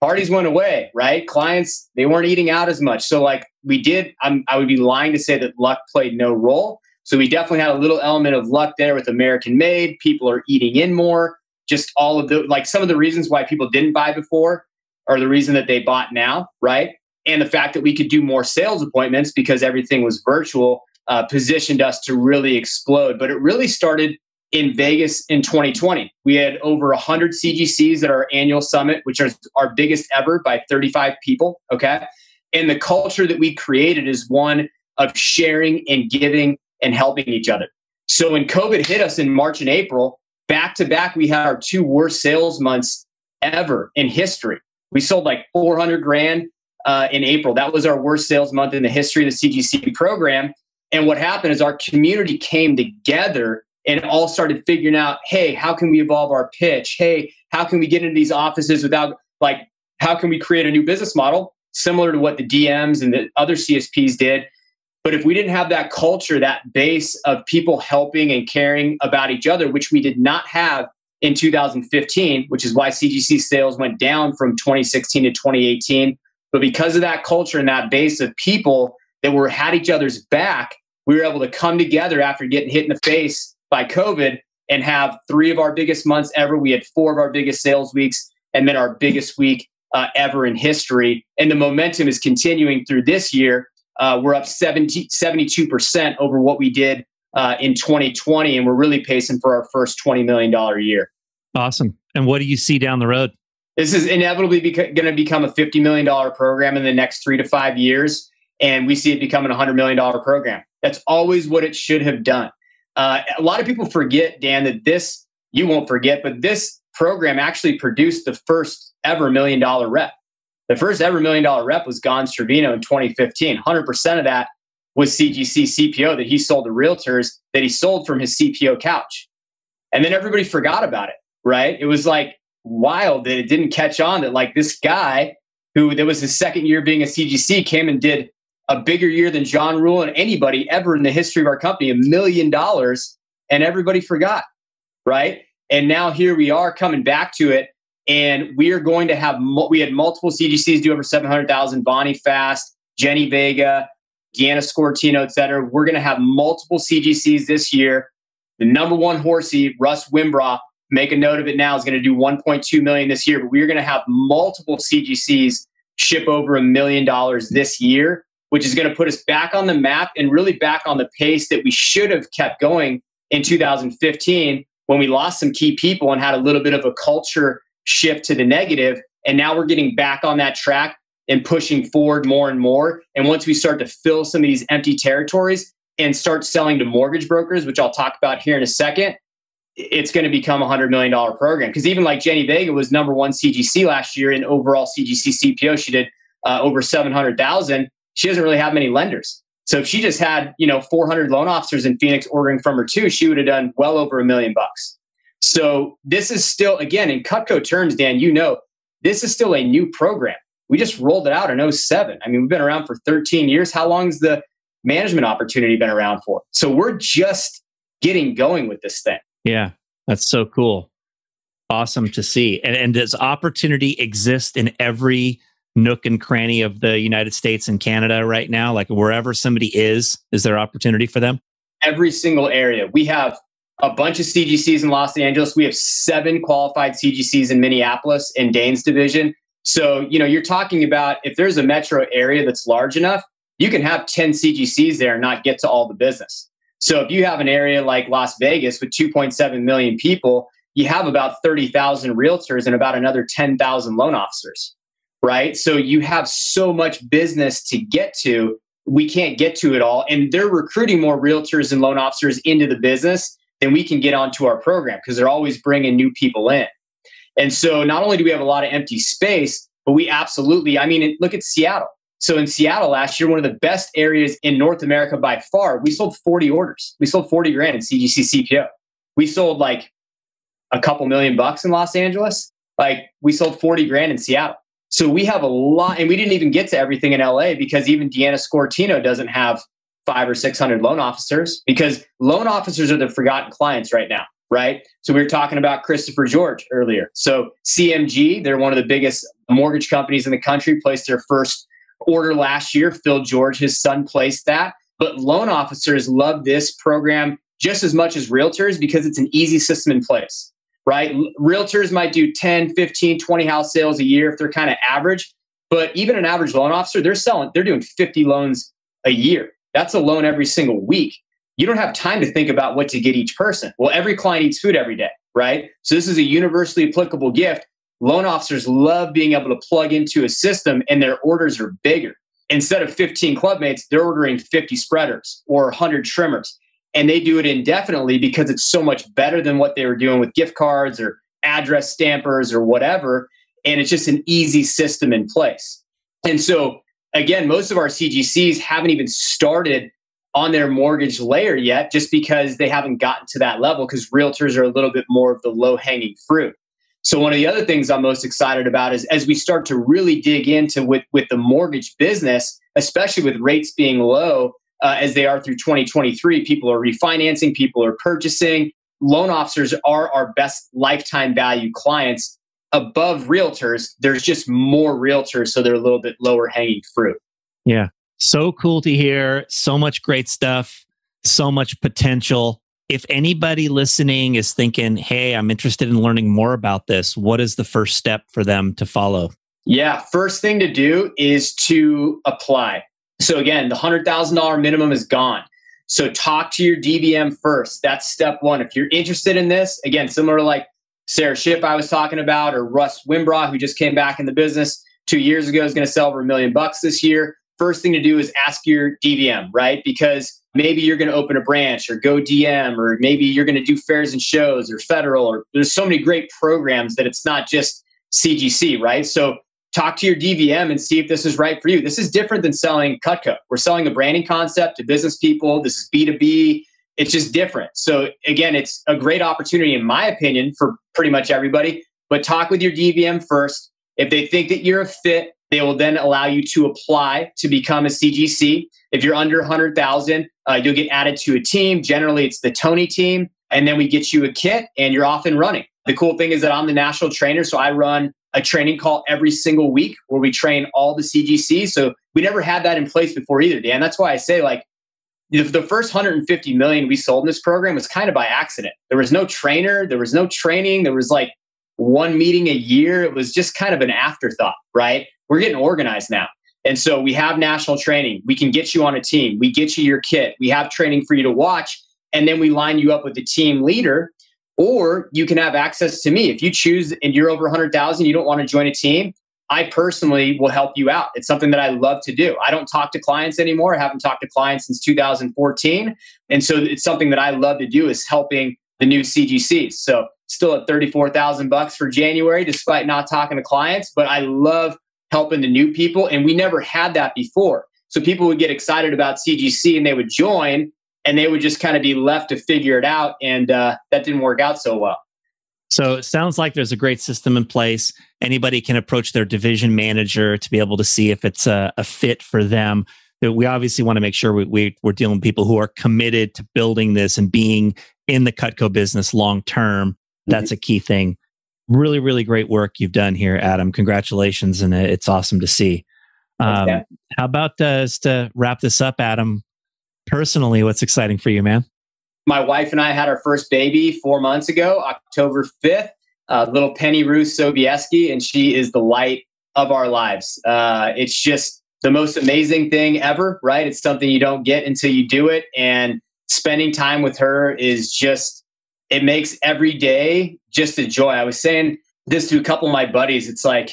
parties went away, right? Clients, they weren't eating out as much. So, like, we did, I'm, I would be lying to say that luck played no role. So, we definitely had a little element of luck there with American made. People are eating in more. Just all of the, like, some of the reasons why people didn't buy before are the reason that they bought now, right? And the fact that we could do more sales appointments because everything was virtual uh, positioned us to really explode. But it really started in Vegas in 2020. We had over 100 CGCs at our annual summit, which is our biggest ever by 35 people. Okay. And the culture that we created is one of sharing and giving and helping each other. So when COVID hit us in March and April, back to back, we had our two worst sales months ever in history. We sold like 400 grand uh, in April. That was our worst sales month in the history of the CGC program. And what happened is our community came together and all started figuring out, hey, how can we evolve our pitch? Hey, how can we get into these offices without like how can we create a new business model similar to what the DMs and the other CSPs did? But if we didn't have that culture, that base of people helping and caring about each other, which we did not have in 2015, which is why CGC sales went down from 2016 to 2018. But because of that culture and that base of people that were had each other's back, we were able to come together after getting hit in the face by COVID and have three of our biggest months ever. We had four of our biggest sales weeks and then our biggest week uh, ever in history. And the momentum is continuing through this year. Uh, we're up 70, 72% over what we did uh, in 2020, and we're really pacing for our first $20 million a year. Awesome. And what do you see down the road? This is inevitably going to become a $50 million program in the next three to five years. And we see it becoming a $100 million program. That's always what it should have done. Uh, a lot of people forget, Dan, that this, you won't forget, but this program actually produced the first ever million dollar rep. The first ever million dollar rep was Gonz Trevino in 2015. 100% of that was CGC CPO that he sold to realtors that he sold from his CPO couch. And then everybody forgot about it, right? It was like wild that it didn't catch on that like this guy who that was his second year being a CGC came and did a bigger year than John Ruhlin and anybody ever in the history of our company, a million dollars, and everybody forgot, right? And now here we are coming back to it, and we are going to have we had multiple CGCs do over seven hundred thousand. Bonnie Fast, Jenny Vega, Deanna Scortino, et cetera. We're going to have multiple CGCs this year. The number one horsey, Russ Wimbraw, make a note of it now, is going to do 1.2 million this year. But we're going to have multiple CGCs ship over a million dollars this year, which is going to put us back on the map and really back on the pace that we should have kept going in 2015 when we lost some key people and had a little bit of a culture shift to the negative. And now we're getting back on that track and pushing forward more and more. And once we start to fill some of these empty territories and start selling to mortgage brokers, which I'll talk about here in a second, it's going to become a $100 million program. Because even like Jenny Vega was number one CGC last year in overall CGC CPO, she did uh, over 700,000. She doesn't really have many lenders. So if she just had, you know, 400 loan officers in Phoenix ordering from her too, she would have done well over a million bucks. So this is still, again, in Cutco terms, Dan, you know, this is still a new program. We just rolled it out in 07. I mean, we've been around for 13 years. How long has the management opportunity been around for? So we're just getting going with this thing. Yeah, that's so cool. Awesome to see. And, and does opportunity exist in every nook and cranny of the United States and Canada right now? Like wherever somebody is, is there opportunity for them? Every single area. We have a bunch of CGCs in Los Angeles. We have seven qualified CGCs in Minneapolis in Dane's division. So, you know, you're talking about if there's a metro area that's large enough, you can have 10 CGCs there and not get to all the business. So, if you have an area like Las Vegas with 2.7 million people, you have about 30,000 realtors and about another 10,000 loan officers right? So you have so much business to get to. We can't get to it all. And they're recruiting more realtors and loan officers into the business than we can get onto our program because they're always bringing new people in. And so not only do we have a lot of empty space, but we absolutely, I mean, look at Seattle. So in Seattle last year, one of the best areas in North America by far, we sold 40 orders. We sold 40 grand in CGC CPO. We sold like a couple million bucks in Los Angeles. Like we sold 40 grand in Seattle. So we have a lot, and we didn't even get to everything in LA because even Deanna Scortino doesn't have five or 600 loan officers because loan officers are the forgotten clients right now, right? So we were talking about Christopher George earlier. So CMG, they're one of the biggest mortgage companies in the country, placed their first order last year. Phil George, his son, placed that. But loan officers love this program just as much as realtors because it's an easy system in place right? Realtors might do 10, 15, 20 house sales a year if they're kind of average. But even an average loan officer, they're selling, they're doing 50 loans a year. That's a loan every single week. You don't have time to think about what to get each person. Well, every client eats food every day, right? So this is a universally applicable gift. Loan officers love being able to plug into a system and their orders are bigger. Instead of 15 clubmates, they're ordering 50 spreaders or 100 trimmers and they do it indefinitely because it's so much better than what they were doing with gift cards or address stampers or whatever. And it's just an easy system in place. And so, again, most of our CGCs haven't even started on their mortgage layer yet just because they haven't gotten to that level because realtors are a little bit more of the low hanging fruit. So one of the other things I'm most excited about is as we start to really dig into with with the mortgage business, especially with rates being low, uh, as they are through 2023. People are refinancing, people are purchasing. Loan officers are our best lifetime value clients above realtors. There's just more realtors, so they're a little bit lower hanging fruit. Yeah. So cool to hear. So much great stuff. so much potential. If anybody listening is thinking, hey, I'm interested in learning more about this, what is the first step for them to follow? Yeah, first thing to do is to apply. So, again, the $100,000 minimum is gone. So, talk to your DVM first. That's step one. If you're interested in this, again, similar to like Sarah Schiff I was talking about, or Russ Wimbraugh, who just came back in the business two years ago, is going to sell over a million bucks this year. First thing to do is ask your DVM, right? Because maybe you're going to open a branch or go DM, or maybe you're going to do fairs and shows or federal, or there's so many great programs that it's not just CGC, right? So talk to your DVM and see if this is right for you. This is different than selling Cutco. We're selling a branding concept to business people. This is B2B. It's just different. So again, it's a great opportunity, in my opinion, for pretty much everybody. But talk with your DVM first. If they think that you're a fit, they will then allow you to apply to become a CGC. If you're under 100,000, uh, you'll get added to a team. Generally, it's the Tony team. And then we get you a kit and you're off and running. The cool thing is that I'm the national trainer. So I run a training call every single week where we train all the CGCs. So we never had that in place before either, Dan. That's why I say, like, the first 150 million we sold in this program was kind of by accident. There was no trainer, there was no training, there was like one meeting a year. It was just kind of an afterthought, right? We're getting organized now. And so we have national training. We can get you on a team. We get you your kit. We have training for you to watch. And then we line you up with the team leader. Or you can have access to me. If you choose and you're over 100,000, you don't want to join a team, I personally will help you out. It's something that I love to do. I don't talk to clients anymore. I haven't talked to clients since 2014. And so it's something that I love to do is helping the new CGCs. So still at 34,000 bucks for January, despite not talking to clients, but I love helping the new people. And we never had that before. So people would get excited about CGC and they would join and they would just kind of be left to figure it out. And uh, that didn't work out so well. So it sounds like there's a great system in place. Anybody can approach their division manager to be able to see if it's a, a fit for them. We obviously want to make sure we, we, we're dealing with people who are committed to building this and being in the Cutco business long term. That's mm-hmm. a key thing. Really, really great work you've done here, Adam. Congratulations. And it's awesome to see. Um, how about uh, just to wrap this up, Adam? Personally, what's exciting for you, man? My wife and I had our first baby four months ago, October 5th, uh, little Penny Ruth Sobieski, and she is the light of our lives. Uh, it's just the most amazing thing ever, right? It's something you don't get until you do it. And spending time with her is just it makes every day just a joy. I was saying this to a couple of my buddies. It's like,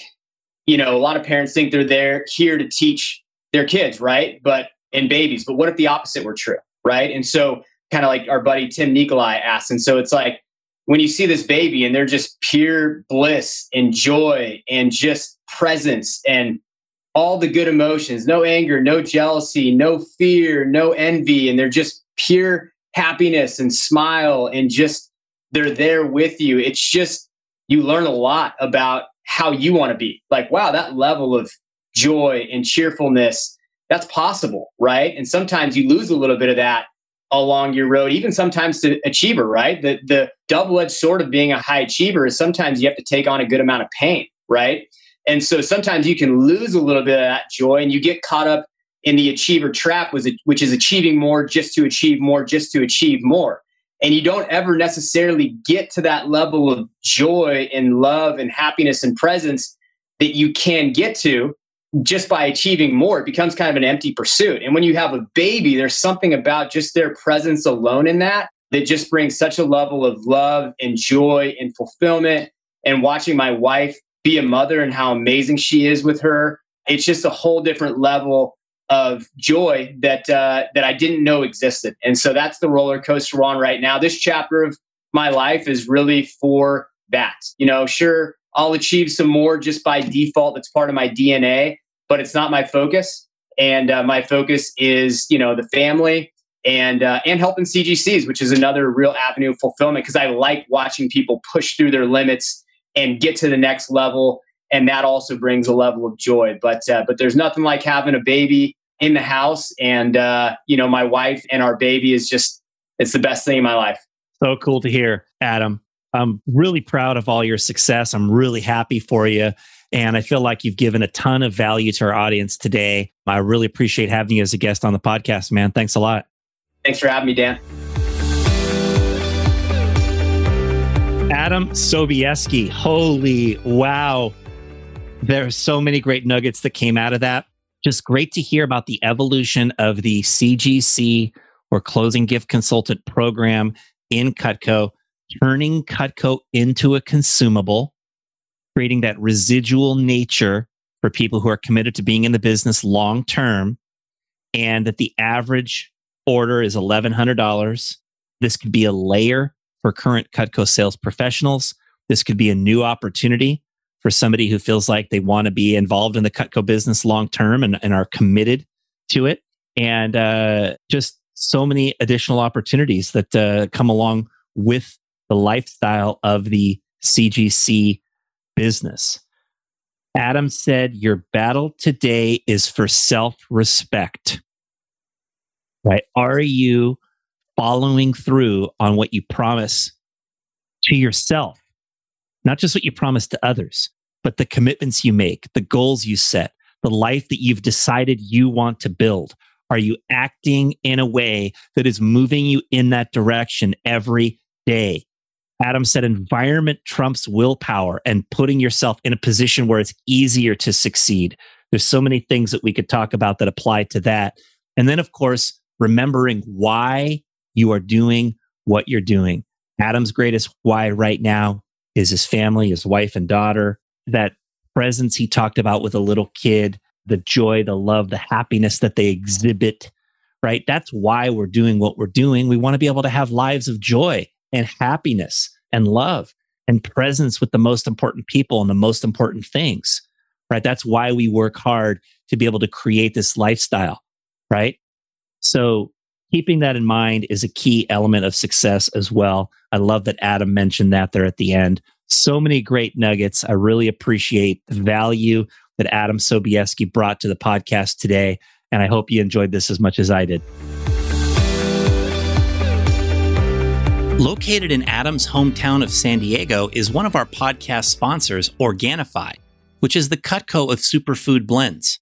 you know, a lot of parents think they're there here to teach their kids, right? But and babies. But what if the opposite were true, right? And so, kind of like our buddy Tim Nikolai asked. And so it's like when you see this baby and they're just pure bliss and joy and just presence and all the good emotions, no anger, no jealousy, no fear, no envy, and they're just pure happiness and smile and just they're there with you. It's just you learn a lot about how you want to be. Like, wow, that level of joy and cheerfulness, that's possible, right? And sometimes you lose a little bit of that along your road, even sometimes to achiever, right? The the double-edged sword of being a high achiever is sometimes you have to take on a good amount of pain, right? And so sometimes you can lose a little bit of that joy and you get caught up in the achiever trap which is achieving more just to achieve more just to achieve more and you don't ever necessarily get to that level of joy and love and happiness and presence that you can get to just by achieving more it becomes kind of an empty pursuit and when you have a baby there's something about just their presence alone in that that just brings such a level of love and joy and fulfillment and watching my wife be a mother and how amazing she is with her it's just a whole different level of joy that uh, that I didn't know existed. And so that's the roller coaster we're on right now. This chapter of my life is really for that. You know, sure, I'll achieve some more just by default. That's part of my DNA, but it's not my focus. And uh, my focus is, you know, the family and uh, and helping CGCs, which is another real avenue of fulfillment because I like watching people push through their limits and get to the next level and that also brings a level of joy. But uh, but there's nothing like having a baby in the house, and uh, you know my wife and our baby is just it's the best thing in my life. So cool to hear, Adam. I'm really proud of all your success. I'm really happy for you. And I feel like you've given a ton of value to our audience today. I really appreciate having you as a guest on the podcast, man. Thanks a lot. Thanks for having me, Dan. Adam Sobieski. Holy wow. There's so many great nuggets that came out of that. Just great to hear about the evolution of the CGC or closing gift consultant program in Cutco, turning Cutco into a consumable, creating that residual nature for people who are committed to being in the business long term, and that the average order is $1,100. This could be a layer for current Cutco sales professionals. This could be a new opportunity for somebody who feels like they want to be involved in the Cutco business long term and, and, are committed to it. And uh, just so many additional opportunities that uh, come along with the lifestyle of the CGC business. Adam said, Your battle today is for self respect. Right? Are you following through on what you promise to yourself? Not just what you promise to others, but the commitments you make, the goals you set, the life that you've decided you want to build. Are you acting in a way that is moving you in that direction every day? Adam said environment trumps willpower and putting yourself in a position where it's easier to succeed. There's so many things that we could talk about that apply to that. And then, of course, remembering why you are doing what you're doing. Adam's greatest why right now is his family, his wife and daughter, that presence he talked about with a little kid, the joy, the love, the happiness that they exhibit, right? That's why we're doing what we're doing. We want to be able to have lives of joy and happiness and love and presence with the most important people and the most important things, right? That's why we work hard to be able to create this lifestyle, right? So keeping that in mind is a key element of success as well. I love that Adam mentioned that there at the end. So many great nuggets. I really appreciate the value that Adam Sobieski brought to the podcast today. And I hope you enjoyed this as much as I did. Located in Adam's hometown of San Diego is one of our podcast sponsors, Organifi, which is the Cutco of superfood blends.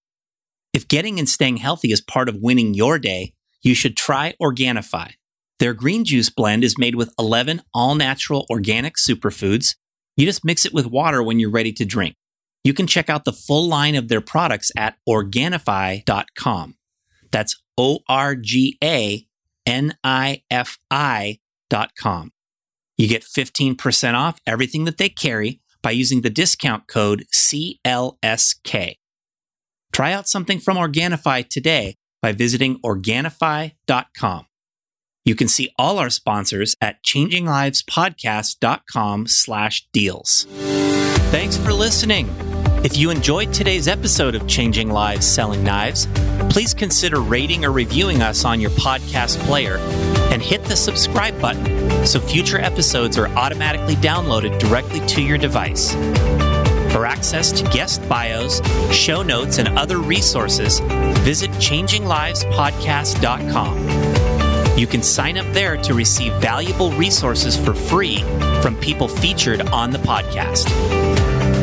If getting and staying healthy is part of winning your day, you should try Organifi. Their green juice blend is made with 11 all natural organic superfoods. You just mix it with water when you're ready to drink. You can check out the full line of their products at Organifi.com. That's O R G A N I F You get 15% off everything that they carry by using the discount code CLSK. Try out something from Organifi today by visiting Organifi.com. You can see all our sponsors at changinglivespodcast.com slash deals. Thanks for listening. If you enjoyed today's episode of Changing Lives Selling Knives, please consider rating or reviewing us on your podcast player and hit the subscribe button so future episodes are automatically downloaded directly to your device. For access to guest bios, show notes, and other resources, visit changinglivespodcast.com. You can sign up there to receive valuable resources for free from people featured on the podcast.